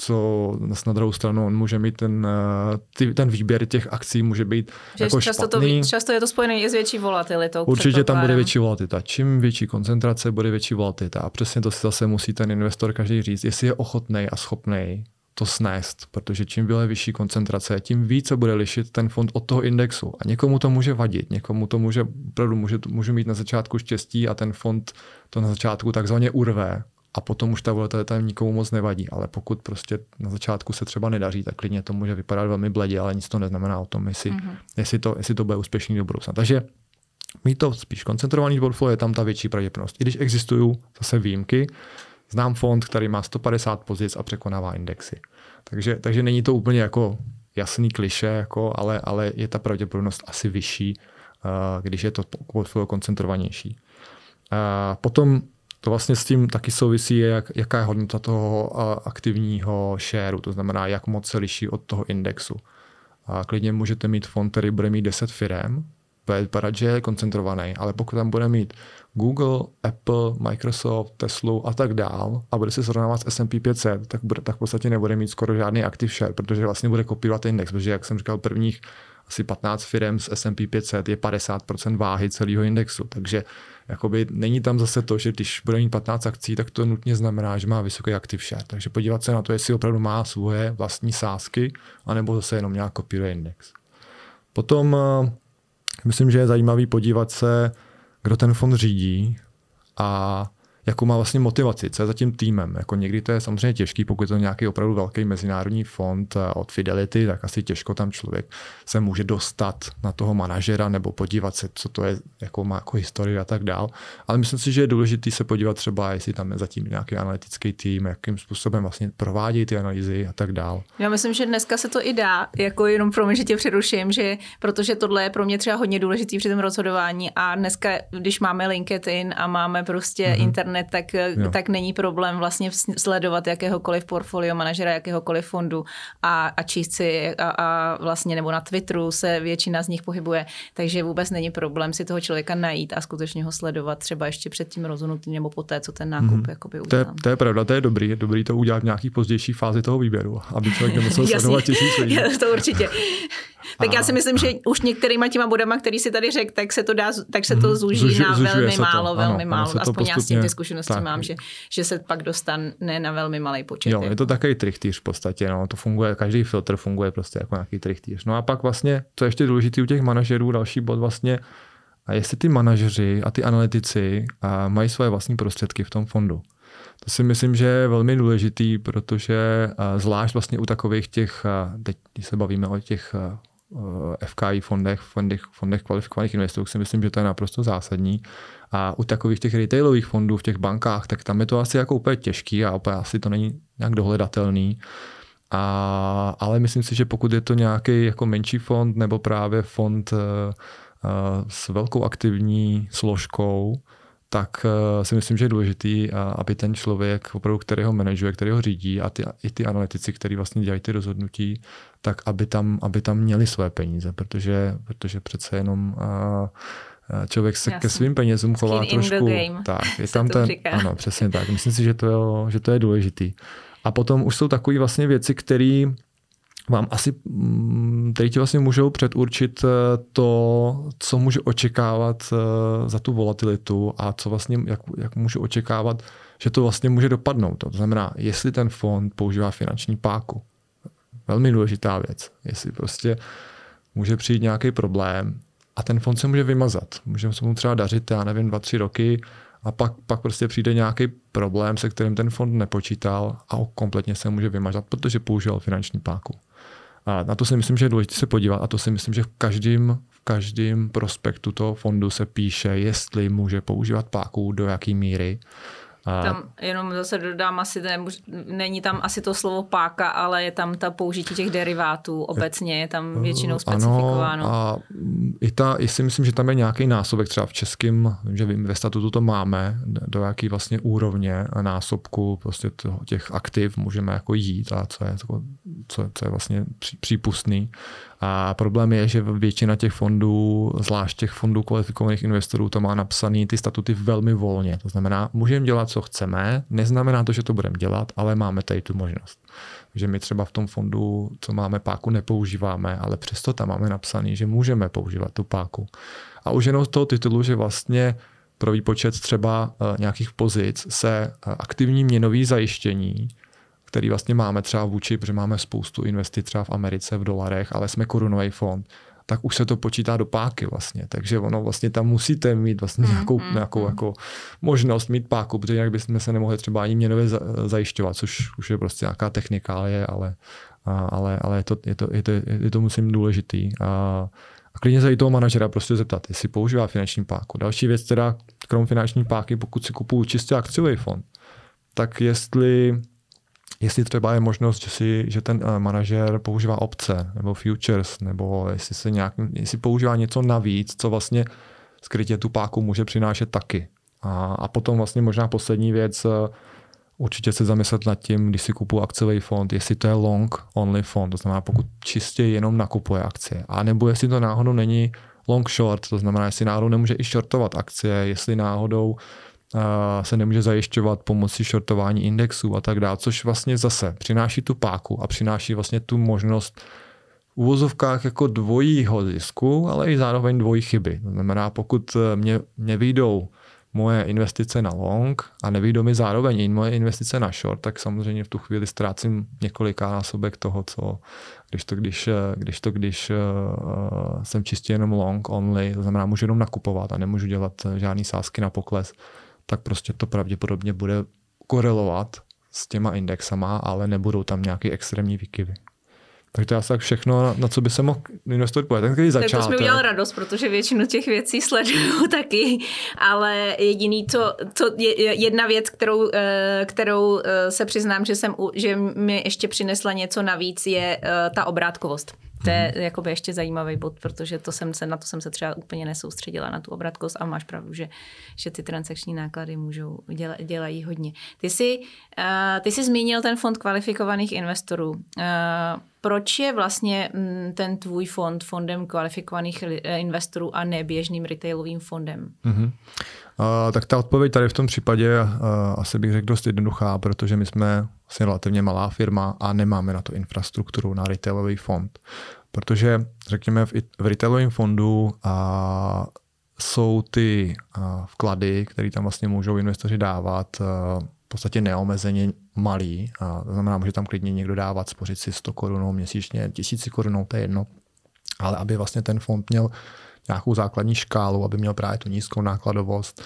co na druhou stranu on může mít ten, eh, ty, ten výběr těch akcí může být že jako často, špatný. to, často je to spojené i s větší volatilitou. Určitě tam bude větší volatilita. Čím větší koncentrace, bude větší volatilita. A přesně to si zase musí ten investor každý říct, jestli je ochotný a schopný to snést, protože čím byla vyšší koncentrace, tím více bude lišit ten fond od toho indexu. A někomu to může vadit, někomu to může, opravdu může, může mít na začátku štěstí a ten fond to na začátku takzvaně urve a potom už ta volatilita nikomu moc nevadí, ale pokud prostě na začátku se třeba nedaří, tak klidně to může vypadat velmi bledě, ale nic to neznamená o tom, jestli, mm-hmm. jestli, to, jestli to bude úspěšný do budoucna. Takže mít to spíš koncentrovaný portfolio, je tam ta větší pravděpodobnost. I když existují zase výjimky, znám fond, který má 150 pozic a překonává indexy. Takže, takže není to úplně jako jasný kliše, jako, ale, ale je ta pravděpodobnost asi vyšší, uh, když je to portfolio koncentrovanější. Uh, potom to vlastně s tím taky souvisí, jak, jaká je hodnota toho aktivního shareu, to znamená, jak moc se liší od toho indexu. A klidně můžete mít fond, který bude mít 10 firm, bude vypadat, že je koncentrovaný, ale pokud tam bude mít Google, Apple, Microsoft, Tesla a tak dál a bude se srovnávat s S&P 500, tak, bude, tak v podstatě nebude mít skoro žádný active share, protože vlastně bude kopírovat index, protože jak jsem říkal, prvních asi 15 firm z S&P 500 je 50% váhy celého indexu, takže jakoby není tam zase to, že když bude mít 15 akcí, tak to nutně znamená, že má vysoký active share. Takže podívat se na to, jestli opravdu má svoje vlastní sázky, anebo zase jenom nějak kopíruje index. Potom eh, myslím, že je zajímavý podívat se, kdo ten fond řídí a jakou má vlastně motivaci, co je za tím týmem. Jako někdy to je samozřejmě těžký, pokud je to nějaký opravdu velký mezinárodní fond eh, od Fidelity, tak asi těžko tam člověk se může dostat na toho manažera nebo podívat se, co to je, jakou má jako historii a tak dál. Ale myslím si, že je důležité se podívat třeba, jestli tam je zatím nějaký analytický tým, jakým způsobem vlastně provádějí ty analýzy a tak dál. Já myslím, že dneska se to i dá, jako jenom pro mě, že tě přeruším, že protože tohle je pro mě třeba hodně důležitý při tom rozhodování a dneska, když máme LinkedIn a máme prostě mm-hmm. internet, internet, tak, jo. tak není problém vlastně sledovat jakéhokoliv portfolio manažera, jakéhokoliv fondu a, a číst si a, a vlastně nebo na Twitteru se většina z nich pohybuje, takže vůbec není problém si toho člověka najít a skutečně ho sledovat třeba ještě před tím rozhodnutím nebo poté, co ten nákup mm. jakoby udělá. To je, to je pravda, to je dobrý, je dobrý to udělat v nějaký pozdější fázi toho výběru, aby člověk nemusel sledovat tisíc lidí. to určitě. Tak já si myslím, že už některýma těma bodama, který si tady řekl, tak se to dá, tak se to mhm. zúží Zuži, na velmi málo, to. velmi ano, málo. Aspoň postupně, já s tím ty zkušenosti tak. mám, že, že se pak dostane na velmi malý počet. Jo, je to takový trichtýř v podstatě, no, to funguje, každý filtr funguje prostě jako nějaký trichtýř. No a pak vlastně, co je ještě důležité u těch manažerů, další bod vlastně, a jestli ty manažeři a ty analytici a mají svoje vlastní prostředky v tom fondu. To si myslím, že je velmi důležitý, protože zvlášť vlastně u takových těch, teď se bavíme o těch FKI fondech, fondech, fondech kvalifikovaných investorů, si myslím, že to je naprosto zásadní. A u takových těch retailových fondů v těch bankách, tak tam je to asi jako úplně těžký a úplně asi to není nějak dohledatelný. A, ale myslím si, že pokud je to nějaký jako menší fond nebo právě fond uh, s velkou aktivní složkou, tak uh, si myslím, že je důležitý, aby ten člověk, opravdu, který ho manažuje, který ho řídí a ty, i ty analytici, který vlastně dělají ty rozhodnutí, tak aby tam, aby tam měli své peníze, protože, protože přece jenom uh, člověk se Jasně. ke svým penězům chová trošku. tak, je tam ten, ano, přesně tak. Myslím si, že to je, že to je důležitý. A potom už jsou takové vlastně věci, které vám asi, mm, ti vlastně můžou předurčit eh, to, co můžu očekávat eh, za tu volatilitu a co vlastně, jak, jak můžu očekávat, že to vlastně může dopadnout. To znamená, jestli ten fond používá finanční páku. Velmi důležitá věc. Jestli prostě může přijít nějaký problém a ten fond se může vymazat. Může se mu třeba dařit, já nevím, dva, tři roky a pak, pak prostě přijde nějaký problém, se kterým ten fond nepočítal a kompletně se může vymažat, protože použil finanční páku. A na to si myslím, že je důležité se podívat a to si myslím, že v každém, v každém prospektu toho fondu se píše, jestli může používat páku, do jaké míry tam jenom zase dodám, asi nemůž, není tam asi to slovo páka, ale je tam ta použití těch derivátů obecně, je tam většinou specifikováno. Ano, a i, ta, i si myslím, že tam je nějaký násobek, třeba v českém, že vím, ve statutu to máme, do jaký vlastně úrovně násobku prostě těch aktiv můžeme jako jít a co je, co, co je vlastně přípustný. A problém je, že většina těch fondů, zvlášť těch fondů kvalifikovaných investorů, to má napsané ty statuty velmi volně. To znamená, můžeme dělat, co chceme, neznamená to, že to budeme dělat, ale máme tady tu možnost. Že my třeba v tom fondu, co máme páku, nepoužíváme, ale přesto tam máme napsané, že můžeme používat tu páku. A už jenom z toho titulu, že vlastně pro výpočet třeba eh, nějakých pozic se eh, aktivní měnový zajištění který vlastně máme třeba vůči, protože máme spoustu investic třeba v Americe v dolarech, ale jsme korunový fond, tak už se to počítá do páky vlastně. Takže ono vlastně tam musíte mít vlastně mm, nějakou, mm, nějakou mm. Jako možnost mít páku, protože jinak bychom se nemohli třeba ani měnově zajišťovat, což už je prostě nějaká technikálie, ale, ale, ale je, to, je, to, je, to, je to musím důležitý. A, a klidně se i toho manažera prostě zeptat, jestli používá finanční páku. Další věc teda, krom finanční páky, pokud si kupuju čistě akciový fond, tak jestli jestli třeba je možnost, že, si, že ten eh, manažer používá opce nebo futures, nebo jestli, se nějak, jestli používá něco navíc, co vlastně skrytě tu páku může přinášet taky. A, a potom vlastně možná poslední věc, eh, určitě se zamyslet nad tím, když si kupuju akciový fond, jestli to je long only fond, to znamená pokud čistě jenom nakupuje akcie, a nebo jestli to náhodou není long short, to znamená, jestli náhodou nemůže i shortovat akcie, jestli náhodou se nemůže zajišťovat pomocí shortování indexů a tak dále, což vlastně zase přináší tu páku a přináší vlastně tu možnost v uvozovkách jako dvojího zisku, ale i zároveň dvojí chyby. To znamená, pokud mě, mě vyjdou moje investice na long a nevyjdou mi zároveň i moje investice na short, tak samozřejmě v tu chvíli ztrácím několika násobek toho, co když to, když, když, to, když uh, jsem čistě jenom long only, to znamená, můžu jenom nakupovat a nemůžu dělat žádný sázky na pokles, tak prostě to pravděpodobně bude korelovat s těma indexama, ale nebudou tam nějaké extrémní výkyvy. Takže to je asi tak všechno, na co by se mohl investor podívat. Ten začátek. Tak to mi udělal radost, protože většinu těch věcí sleduju taky, ale jediný, co, co je, jedna věc, kterou, eh, kterou eh, se přiznám, že, jsem, že mi ještě přinesla něco navíc, je eh, ta obrátkovost. To je mm-hmm. jakoby ještě zajímavý bod, protože to jsem se, na to jsem se třeba úplně nesoustředila, na tu obratkost a máš pravdu, že, že ty transakční náklady můžou děla, dělají hodně. Ty jsi, uh, ty jsi zmínil ten fond kvalifikovaných investorů. Uh, proč je vlastně mm, ten tvůj fond fondem kvalifikovaných eh, investorů a ne běžným retailovým fondem? Mm-hmm. Uh, tak ta odpověď tady v tom případě uh, asi bych řekl dost jednoduchá, protože my jsme vlastně relativně malá firma a nemáme na to infrastrukturu na retailový fond. Protože řekněme v, v retailovém fondu a jsou ty vklady, které tam vlastně můžou investoři dávat, v podstatě neomezeně malý. To znamená, že tam klidně někdo dávat, spořit si 100 korunou měsíčně, tisíci korunou, to je jedno. Ale aby vlastně ten fond měl nějakou základní škálu, aby měl právě tu nízkou nákladovost,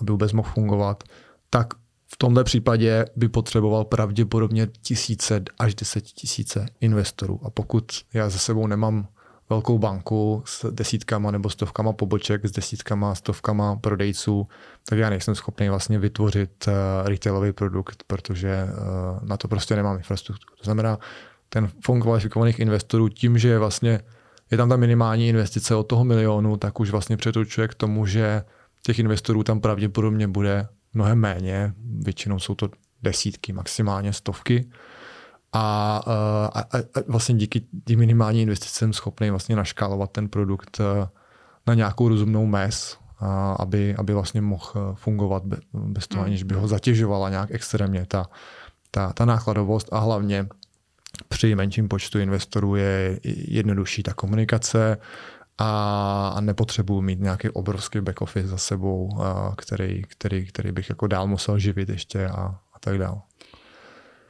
aby vůbec mohl fungovat, tak v tomhle případě by potřeboval pravděpodobně tisíce až deset tisíce investorů. A pokud já za sebou nemám velkou banku s desítkama nebo stovkama poboček, s desítkama, stovkama prodejců, tak já nejsem schopný vlastně vytvořit uh, retailový produkt, protože uh, na to prostě nemám infrastrukturu. To znamená, ten fond kvalifikovaných investorů tím, že vlastně je tam ta minimální investice od toho milionu, tak už vlastně přetočuje k tomu, že těch investorů tam pravděpodobně bude mnohem méně, většinou jsou to desítky, maximálně stovky. A, a, a, a vlastně díky tím minimální investici jsem schopný vlastně naškálovat ten produkt eh, na nějakou rozumnou mez, a aby, aby vlastně mohl eh, fungovat bez toho, hmm. aniž by ho zatěžovala nějak extrémně ta, ta, ta nákladovost a hlavně při menším počtu investorů je jednodušší ta komunikace a, a nepotřebuji mít nějaký obrovský back office za sebou, který, který, který bych jako dál musel živit ještě a, a tak dále.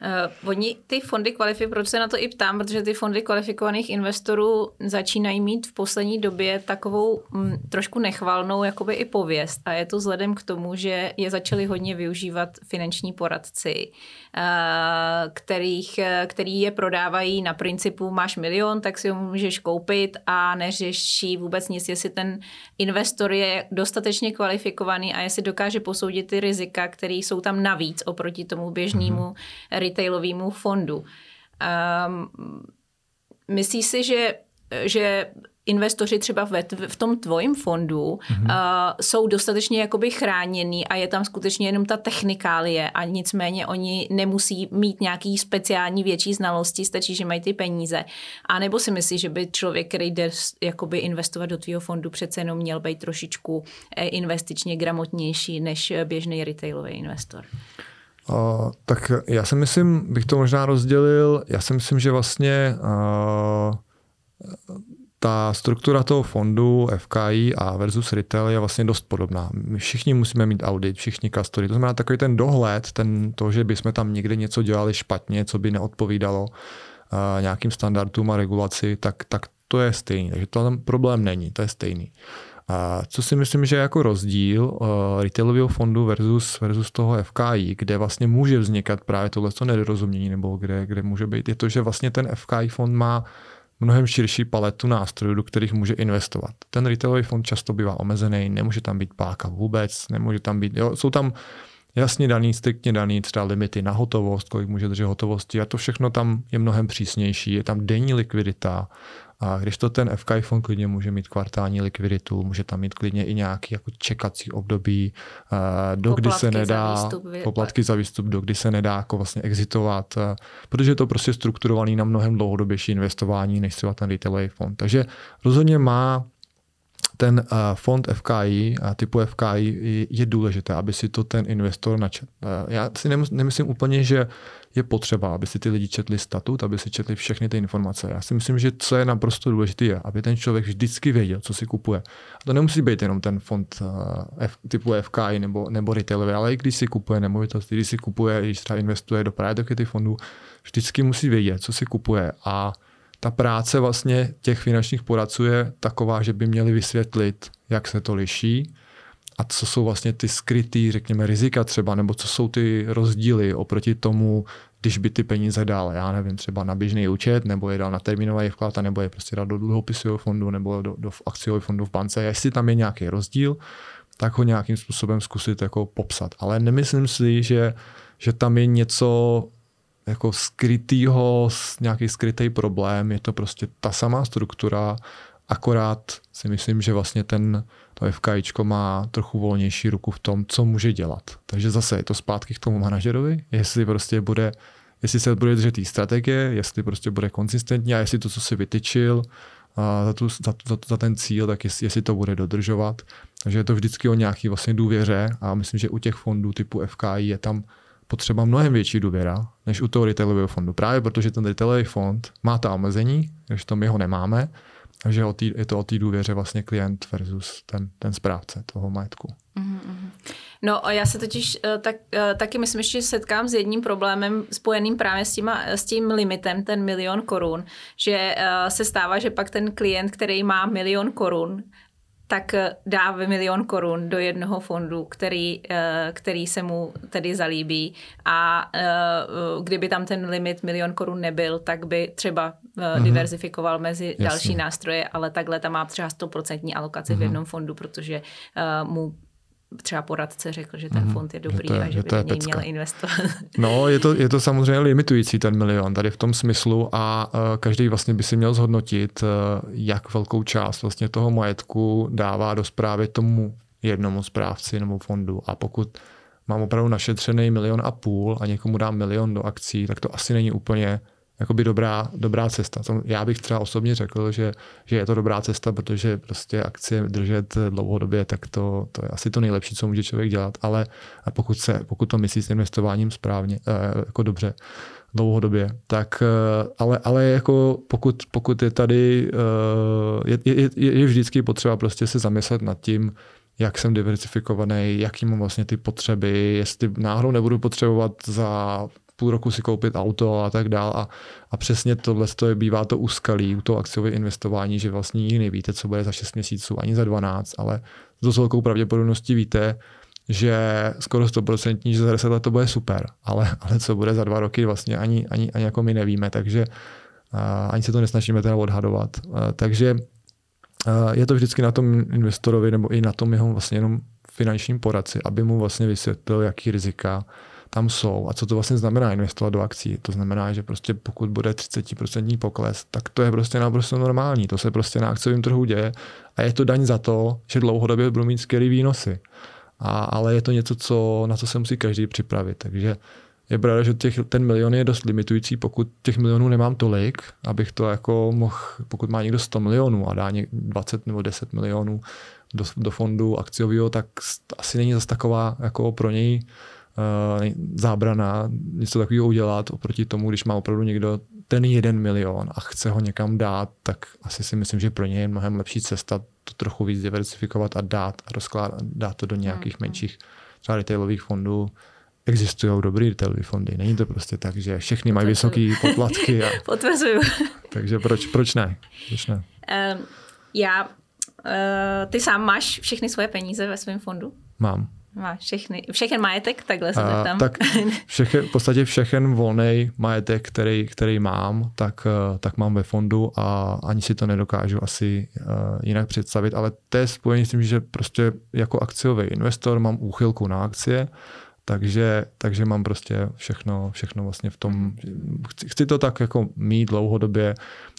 Uh, oni ty fondy kvalifikují, proč se na to i ptám, protože ty fondy kvalifikovaných investorů začínají mít v poslední době takovou m, mm, trošku nechvalnou jakoby i pověst. A je to vzhledem k tomu, že je začali hodně využívat finanční poradci, uh, kterých, který je prodávají na principu máš milion, tak si ho můžeš koupit a neřeší vůbec nic, jestli ten investor je dostatečně kvalifikovaný a jestli dokáže posoudit ty rizika, které jsou tam navíc oproti tomu běžnému mm-hmm retailovému fondu. Um, myslíš si, že, že investoři třeba v, v tom tvojím fondu mm-hmm. uh, jsou dostatečně jakoby chráněný a je tam skutečně jenom ta technikálie a nicméně oni nemusí mít nějaký speciální větší znalosti, stačí, že mají ty peníze. A nebo si myslíš, že by člověk, který jde jakoby investovat do tvýho fondu, přece jenom měl být trošičku eh, investičně gramotnější než běžný retailový investor? Uh, tak já si myslím, bych to možná rozdělil, já si myslím, že vlastně uh, ta struktura toho fondu FKI a versus retail je vlastně dost podobná. My všichni musíme mít audit, všichni kastory. To znamená takový ten dohled, ten, to, že bychom tam někde něco dělali špatně, co by neodpovídalo uh, nějakým standardům a regulaci, tak, tak to je stejný. Takže to tam problém není, to je stejný. Uh, a co si myslím, že je jako rozdíl uh, retailového fondu versus, versus toho FKI, kde vlastně může vznikat právě tohle nedorozumění, nebo kde, kde může být, je to, že vlastně ten FKI fond má mnohem širší paletu nástrojů, do kterých může investovat. Ten retailový fond často bývá omezený, nemůže tam být páka vůbec, nemůže tam být, jo, jsou tam jasně daný, striktně daný třeba limity na hotovost, kolik může držet hotovosti a to všechno tam je mnohem přísnější, je tam denní likvidita, a když to ten FK fond klidně může mít kvartální likviditu, může tam mít klidně i nějaký jako čekací období, do kdy se nedá, za výstup, poplatky za výstup, do kdy se nedá jako vlastně exitovat, protože je to prostě strukturovaný na mnohem dlouhodobější investování než třeba ten retailový fond. Takže rozhodně má ten fond FKI, typu FKI, je důležité, aby si to ten investor načet. Já si nemyslím úplně, že je potřeba, aby si ty lidi četli statut, aby si četli všechny ty informace. Já si myslím, že co je naprosto důležité, je, aby ten člověk vždycky věděl, co si kupuje. A to nemusí být jenom ten fond F, typu FKI nebo, nebo retailový, ale i když si kupuje nemovitosti, když si kupuje, když třeba investuje do private equity fondů, vždycky musí vědět, co si kupuje. A ta práce vlastně těch finančních poradců je taková, že by měli vysvětlit, jak se to liší, a co jsou vlastně ty skrytý, řekněme, rizika třeba, nebo co jsou ty rozdíly oproti tomu, když by ty peníze dal, já nevím, třeba na běžný účet, nebo je dal na termínový vklad, nebo je prostě dal do dluhopisového fondu, nebo do, do akciového fondu v bance. Jestli tam je nějaký rozdíl, tak ho nějakým způsobem zkusit jako popsat. Ale nemyslím si, že, že tam je něco jako skrytýho, nějaký skrytý problém, je to prostě ta samá struktura, akorát si myslím, že vlastně ten, to FKIčko má trochu volnější ruku v tom, co může dělat. Takže zase je to zpátky k tomu manažerovi, jestli prostě bude, jestli se bude držet té strategie, jestli prostě bude konzistentní a jestli to, co si vytyčil a za, tu, za, za, za ten cíl, tak jestli, jestli to bude dodržovat. Takže je to vždycky o nějaký vlastně důvěře a myslím, že u těch fondů typu FKI je tam potřeba mnohem větší důvěra než u toho retailového fondu. Právě protože ten retailový fond má ta omezení, když to my ho nemáme, takže je to o té důvěře vlastně klient versus ten, ten správce toho majetku. Mm-hmm. No a já se totiž eh, tak, eh, taky myslím, že setkám s jedním problémem spojeným právě s, těma, s tím limitem, ten milion korun, že eh, se stává, že pak ten klient, který má milion korun, tak dá milion korun do jednoho fondu, který, který se mu tedy zalíbí a kdyby tam ten limit milion korun nebyl, tak by třeba mm-hmm. diverzifikoval mezi Jasně. další nástroje, ale takhle tam má třeba 100% alokaci mm-hmm. v mhm. jednom fondu, protože mu třeba poradce řekl, že ten mhm. fond je dobrý je to, a že by do něj měl investovat. No, je to, je to samozřejmě limitující ten milion tady v tom smyslu a uh, každý vlastně by si měl zhodnotit, uh, jak velkou část vlastně toho majetku dává do zprávy tomu jednomu správci nebo fondu a pokud mám opravdu našetřený milion a půl a někomu dám milion do akcí, tak to asi není úplně jakoby dobrá, dobrá cesta. Já bych třeba osobně řekl, že, že je to dobrá cesta, protože prostě akcie držet dlouhodobě, tak to, to je asi to nejlepší, co může člověk dělat, ale pokud, se, pokud to myslí s investováním správně, eh, jako dobře, dlouhodobě, tak eh, ale, ale jako pokud, pokud je tady, eh, je, je, je vždycky potřeba prostě se zamyslet nad tím, jak jsem diversifikovaný, jaký mám vlastně ty potřeby, jestli náhodou nebudu potřebovat za půl roku si koupit auto a tak dál. A, a přesně tohle je, bývá to úskalí u toho akciového investování, že vlastně nikdy nevíte, co bude za 6 měsíců, ani za 12, ale s velkou pravděpodobností víte, že skoro 100% že za 10 let to bude super, ale, ale co bude za dva roky vlastně ani, ani, ani jako my nevíme, takže uh, ani se to nesnažíme teda odhadovat. Uh, takže uh, je to vždycky na tom investorovi nebo i na tom jeho vlastně jenom finančním poradci, aby mu vlastně vysvětlil, jaký rizika tam jsou a co to vlastně znamená investovat do akcí. To znamená, že prostě pokud bude 30% pokles, tak to je prostě naprosto normální. To se prostě na akciovém trhu děje a je to daň za to, že dlouhodobě budou mít skvělé výnosy. A, ale je to něco, co, na co se musí každý připravit. Takže je pravda, že těch, ten milion je dost limitující, pokud těch milionů nemám tolik, abych to jako mohl, pokud má někdo 100 milionů a dá 20 nebo 10 milionů do, do fondu akciového, tak asi není zase taková jako pro něj zábrana něco takového udělat oproti tomu, když má opravdu někdo ten jeden milion a chce ho někam dát, tak asi si myslím, že pro něj je mnohem lepší cesta to trochu víc diversifikovat a dát a rozkládat, dát to do nějakých mm. menších třeba retailových fondů. Existují dobrý retailové fondy. Není to prostě tak, že všechny mají vysoké poplatky. A... Potvrzuju. Takže proč, proč ne? Proč ne? Um, já, uh, ty sám máš všechny svoje peníze ve svém fondu? Mám. Má všechny, všechen majetek, takhle se tam. Tak všechen, v podstatě všechen volný majetek, který, který mám, tak, eh, tak mám ve fondu a ani si to nedokážu asi uh, jinak představit, ale to je spojené s tím, že prostě jako akciový investor mám úchylku na akcie, takže, takže mám prostě všechno, všechno vlastně v tom, chci, chci to tak jako mít dlouhodobě.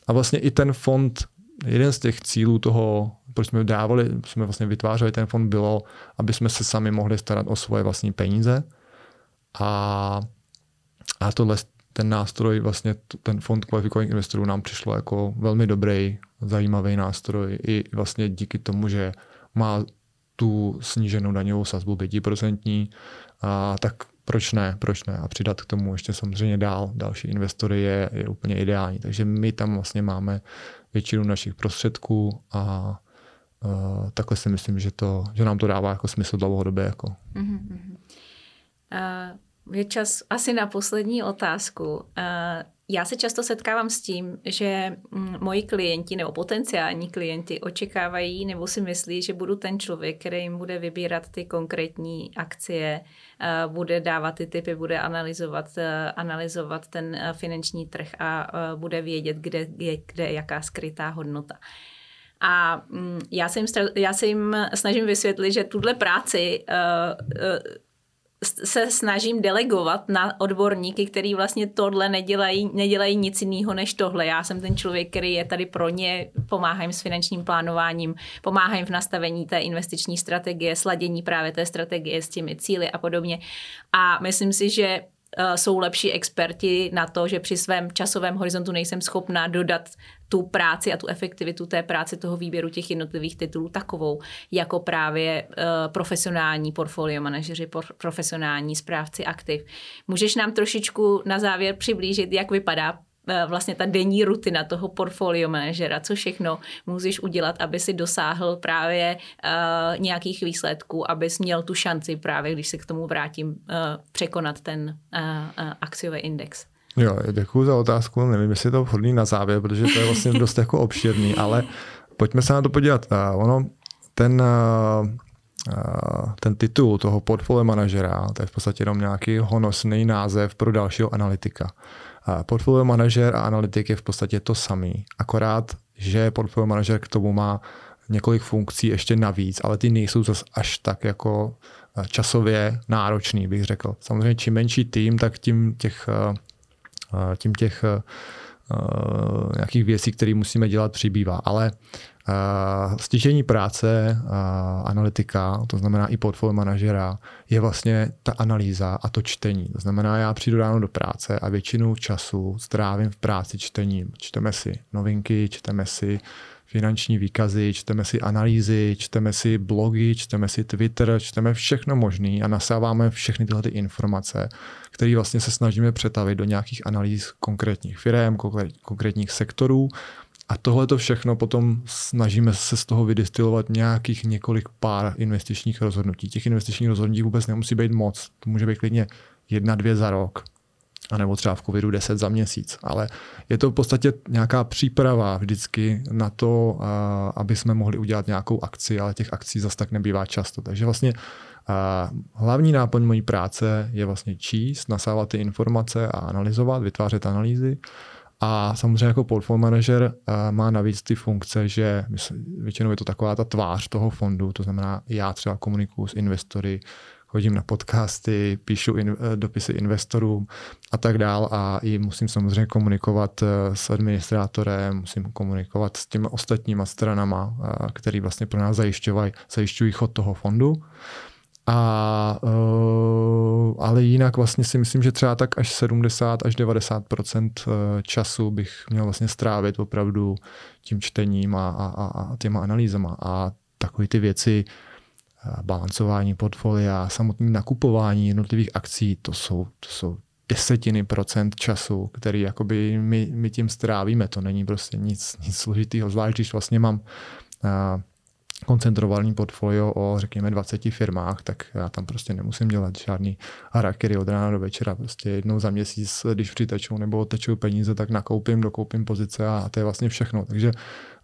A vlastně i ten fond jeden z těch cílů toho, proč jsme dávali, jsme vlastně vytvářeli ten fond, bylo, aby jsme se sami mohli starat o svoje vlastní peníze. A, a tohle, ten nástroj, vlastně ten fond kvalifikovaných investorů nám přišlo jako velmi dobrý, zajímavý nástroj i vlastně díky tomu, že má tu sníženou daňovou sazbu 5%, a tak proč ne, proč ne? A přidat k tomu ještě samozřejmě dál další investory je, je úplně ideální. Takže my tam vlastně máme většinu našich prostředků a uh, takhle si myslím, že, to, že nám to dává jako smysl dlouhodobě. Jako. Uh-huh. Uh, je čas asi na poslední otázku. Uh, já se často setkávám s tím, že mm, moji klienti nebo potenciální klienti očekávají nebo si myslí, že budu ten člověk, který jim bude vybírat ty konkrétní akcie, eh, bude dávat ty typy, bude analyzovat, eh, analyzovat ten eh, finanční trh a bude vědět, kde je kde jaká skrytá hodnota. A mm, já se jim, já se jim snažím vysvětlit, že tuhle práci se snažím delegovat na odborníky, který vlastně tohle nedělají, nedělají nic jiného než tohle. Já jsem ten člověk, který je tady pro ně, pomáhám s finančním plánováním, pomáhám v nastavení té investiční strategie, sladění právě té strategie s těmi cíly a podobně. A myslím si, že Eh, jsou lepší experti na to, že při svém časovém horizontu nejsem schopná dodat tu práci a tu efektivitu té práce, toho výběru těch jednotlivých titulů takovou, jako právě uh, profesionální portfolio manažeři, por, profesionální správci aktiv. Můžeš nám trošičku na závěr přiblížit, jak vypadá Eh, vlastně ta denní rutina toho portfolio manažera, co všechno musíš udělat, aby si dosáhl právě uh, nějakých výsledků, abys měl tu šanci právě, když se k tomu vrátím, uh, překonat ten uh, uh, akciový index. Jo, děkuji za otázku. Nevím, jestli je to vhodný na závěr, protože to je vlastně dost jako obširný, ale pojďme se na to podívat. Ono ten, ten titul toho portfolio manažera, to je v podstatě jenom nějaký honosný název pro dalšího analytika. Portfolio manažer a analytik je v podstatě to samý, akorát, že portfolio manažer k tomu má několik funkcí ještě navíc, ale ty nejsou zase až tak jako časově náročný, bych řekl. Samozřejmě čím menší tým, tak tím těch, tím těch nějakých věcí, které musíme dělat, přibývá. Ale Uh, stěžení práce analytika, to znamená i portfolio manažera, je vlastně ta analýza a to čtení. To znamená, já přijdu ráno do práce a většinu času strávím v práci čtením. Čteme si novinky, čteme si finanční výkazy, čteme si analýzy, čteme si blogy, čteme si Twitter, čteme všechno možné a nasáváme všechny tyhle ty informace, které vlastně se snažíme přetavit do nějakých analýz konkrétních firm, konkrétních sektorů a tohle to všechno potom snažíme se z toho vydistilovat nějakých několik pár investičních rozhodnutí. Těch investičních rozhodnutí vůbec nemusí být moc. To může být klidně jedna, dvě za rok. A nebo třeba v covidu 10 za měsíc. Ale je to v podstatě nějaká příprava vždycky na to, aby jsme mohli udělat nějakou akci, ale těch akcí zase tak nebývá často. Takže vlastně hlavní náplň mojí práce je vlastně číst, nasávat ty informace a analyzovat, vytvářet analýzy. A samozřejmě jako portfolio manager má navíc ty funkce, že většinou je to taková ta tvář toho fondu, to znamená, já třeba komunikuju s investory, chodím na podcasty, píšu in, eh, dopisy investorům a tak dál a i musím samozřejmě komunikovat eh, s administrátorem, musím komunikovat s těmi ostatníma stranama, který vlastně pro nás zajišťují, zajišťují chod toho fondu. A, ale jinak vlastně si myslím, že třeba tak až 70 až 90 eh, času bych měl vlastně strávit opravdu tím čtením a, a, a těma analýzama. A takové ty věci, eh, balancování portfolia, samotné nakupování jednotlivých akcí, to jsou, to jsou desetiny procent času, který jakoby my, my tím strávíme. To není prostě nic, nic složitého, zvlášť když vlastně mám uh, koncentrovaný portfolio o, řekněme, 20 firmách, tak já tam prostě nemusím dělat žádný harakery od rána do večera. Prostě jednou za měsíc, když přitečou nebo tečou peníze, tak nakoupím, dokoupím pozice a to je vlastně všechno. Takže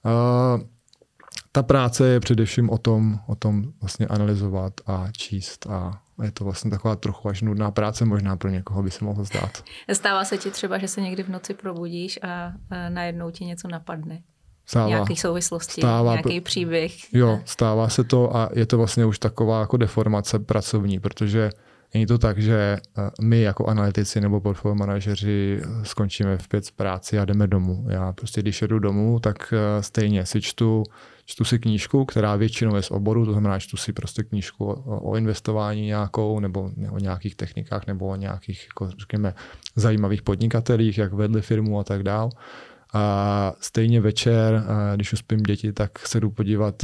uh, ta práce je především o tom, o tom vlastně analyzovat a číst a je to vlastně taková trochu až nudná práce, možná pro někoho by se mohlo zdát. Stává se ti třeba, že se někdy v noci probudíš a najednou ti něco napadne? Stává. Nějaký souvislosti, stává, nějaký příběh. Jo, stává se to a je to vlastně už taková jako deformace pracovní, protože není to tak, že eh, my jako analytici nebo portfolio manažeři eh, skončíme v pět z práci a jdeme domů. Já prostě, když jedu domů, tak eh, stejně si čtu, čtu si knížku, která většinou je z oboru, to znamená, čtu si prostě knížku o, investování nějakou, nebo o nějakých technikách, nebo o nějakých, jako řekněme, zajímavých podnikatelích, jak vedli firmu a tak dál. A stejně večer, když uspím děti, tak se jdu podívat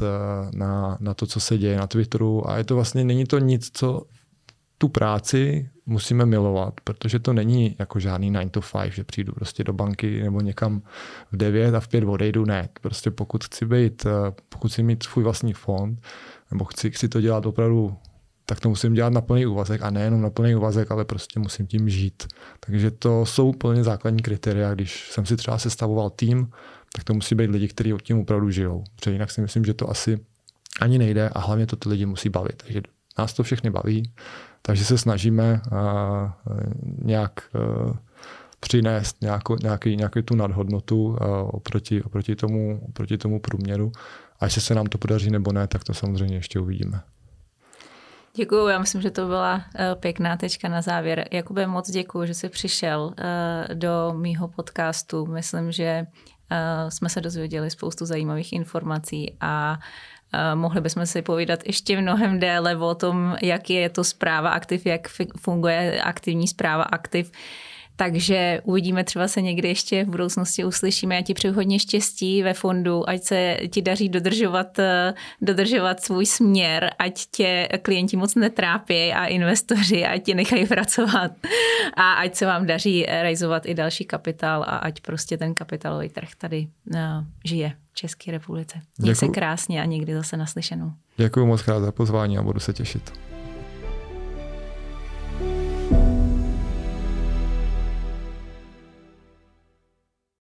na, na to, co se děje na Twitteru. A je to vlastně, není to nic, co tu práci musíme milovat, protože to není jako žádný 9 to 5, že přijdu prostě do banky nebo někam v 9 a v 5 odejdu. Ne, prostě pokud chci být, pokud chci mít svůj vlastní fond, nebo chci, chci to dělat opravdu tak to musím dělat na plný úvazek a nejenom na plný úvazek, ale prostě musím tím žít. Takže to jsou plně základní kritéria. Když jsem si třeba sestavoval tým, tak to musí být lidi, kteří od tím opravdu žijou. Protože jinak si myslím, že to asi ani nejde a hlavně to ty lidi musí bavit. Takže nás to všechny baví, takže se snažíme uh, nějak uh, přinést nějakou, nějaký, nějaký tu nadhodnotu uh, oproti, oproti, tomu, oproti tomu průměru. A jestli se nám to podaří nebo ne, tak to samozřejmě ještě uvidíme. Děkuji, já myslím, že to byla eh, pěkná tečka na závěr. Jakube, moc děkuji, že jsi přišel eh, do mýho podcastu. Myslím, že eh, jsme se dozvěděli spoustu zajímavých informací a mohli bychom si povídat ještě mnohem déle o tom, jak je to zpráva aktiv, jak funguje aktivní zpráva aktiv. Takže uvidíme, třeba se někdy ještě v budoucnosti uslyšíme. Já ti přeju hodně štěstí ve fondu, ať se ti daří dodržovat, eh, dodržovat svůj směr, ať tě klienti moc netrápí a investoři, ať tě nechají pracovat. A ať se vám daří realizovat i další kapitál a ať prostě ten kapitálový trh tady uh, žije České republice. Měj se krásně a někdy zase naslyšenou. Děkuji moc krát za pozvání a budu se těšit.